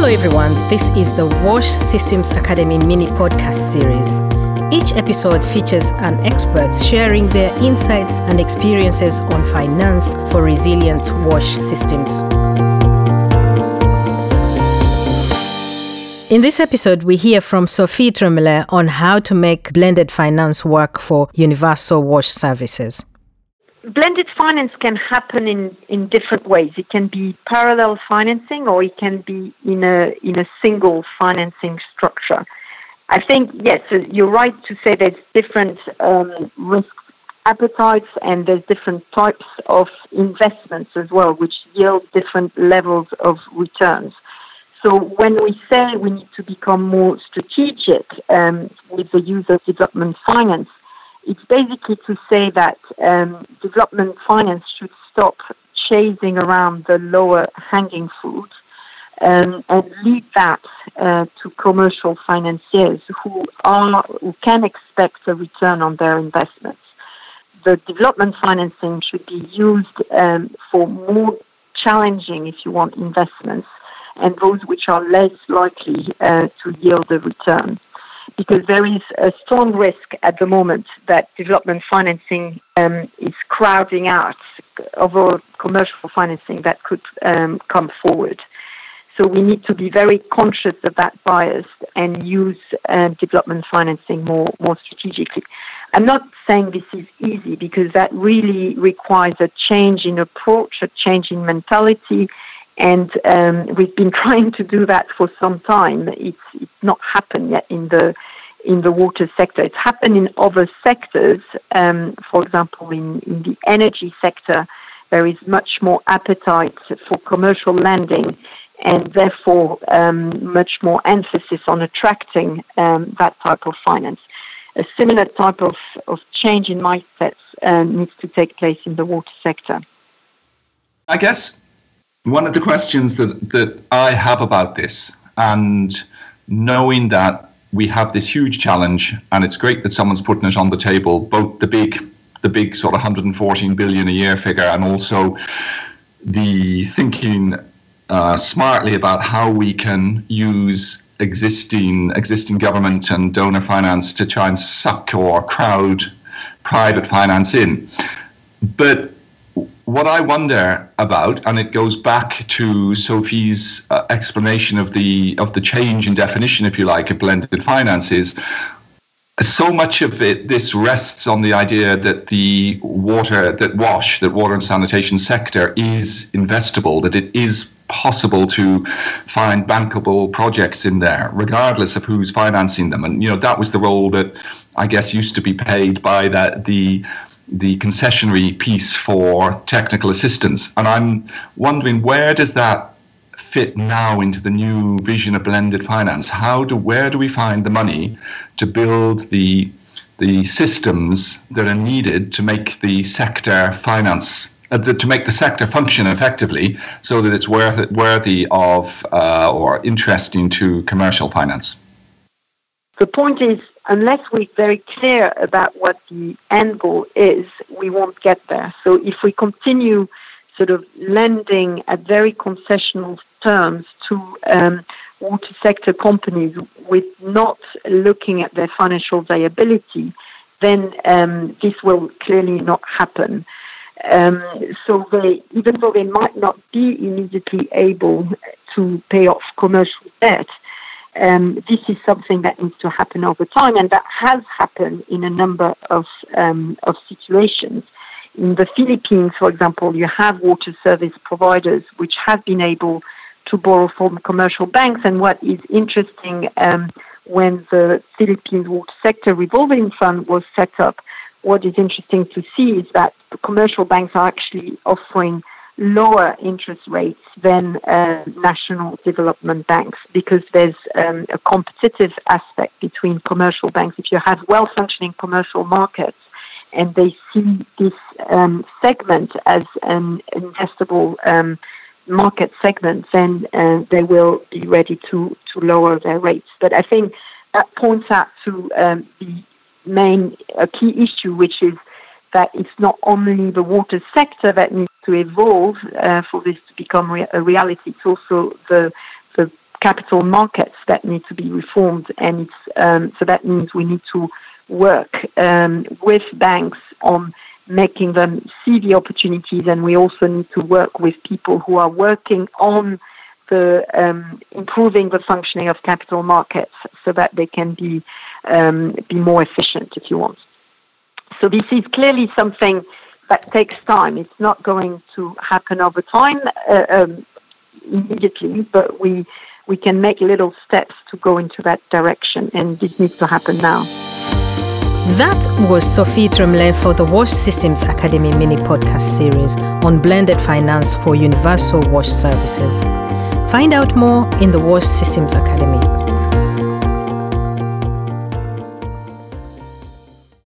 Hello, everyone. This is the Wash Systems Academy mini podcast series. Each episode features an expert sharing their insights and experiences on finance for resilient wash systems. In this episode, we hear from Sophie Trémolet on how to make blended finance work for universal wash services. Blended finance can happen in, in different ways. It can be parallel financing or it can be in a, in a single financing structure. I think, yes, you're right to say there's different um, risk appetites and there's different types of investments as well, which yield different levels of returns. So when we say we need to become more strategic um, with the use of development finance, it's basically to say that um, development finance should stop chasing around the lower hanging fruit um, and leave that uh, to commercial financiers who are who can expect a return on their investments. The development financing should be used um, for more challenging, if you want, investments and those which are less likely uh, to yield a return. Because there is a strong risk at the moment that development financing um, is crowding out overall commercial financing that could um, come forward. So we need to be very conscious of that bias and use uh, development financing more, more strategically. I'm not saying this is easy because that really requires a change in approach, a change in mentality, and um, we've been trying to do that for some time. It's, it's not happened yet in the in the water sector. It's happened in other sectors. Um, for example, in, in the energy sector, there is much more appetite for commercial lending and therefore um, much more emphasis on attracting um, that type of finance. A similar type of, of change in mindsets um, needs to take place in the water sector. I guess one of the questions that, that I have about this, and knowing that we have this huge challenge, and it's great that someone's putting it on the table, both the big, the big sort of 114 billion a year figure, and also the thinking uh, smartly about how we can use existing existing government and donor finance to try and suck or crowd private finance in. But what I wonder about, and it goes back to Sophie's uh, explanation of the of the change in definition, if you like, of blended finance, is so much of it this rests on the idea that the water that wash that water and sanitation sector is investable that it is possible to find bankable projects in there regardless of who's financing them. And you know that was the role that i guess used to be paid by that the the concessionary piece for technical assistance. And I'm wondering where does that fit now into the new vision of blended finance? How do where do we find the money to build the the systems that are needed to make the sector finance uh, to make the sector function effectively so that it's worth, worthy of uh, or interesting to commercial finance? The point is unless we're very clear about what the end goal is, we won't get there. So if we continue sort of lending at very concessional terms to um, water sector companies with not looking at their financial viability, then um, this will clearly not happen. Um, so they, even though they might not be immediately able to pay off commercial debt, um, this is something that needs to happen over time, and that has happened in a number of um, of situations. In the Philippines, for example, you have water service providers which have been able to borrow from commercial banks. And what is interesting, um, when the Philippines Water Sector Revolving Fund was set up, what is interesting to see is that the commercial banks are actually offering lower interest rates than uh, national development banks because there's um, a competitive aspect between commercial banks. If you have well functioning commercial markets and they see this um, segment as an investable um, market segment, then uh, they will be ready to, to lower their rates. But I think that points out to um, the main uh, key issue, which is that it's not only the water sector that needs to evolve uh, for this to become re- a reality. It's also the the capital markets that need to be reformed, and um, so that means we need to work um, with banks on making them see the opportunities, and we also need to work with people who are working on the um, improving the functioning of capital markets so that they can be um, be more efficient, if you want. So this is clearly something that takes time. It's not going to happen over time uh, um, immediately, but we we can make little steps to go into that direction, and this needs to happen now. That was Sophie Trémolet for the Wash Systems Academy mini podcast series on blended finance for universal wash services. Find out more in the Wash Systems Academy.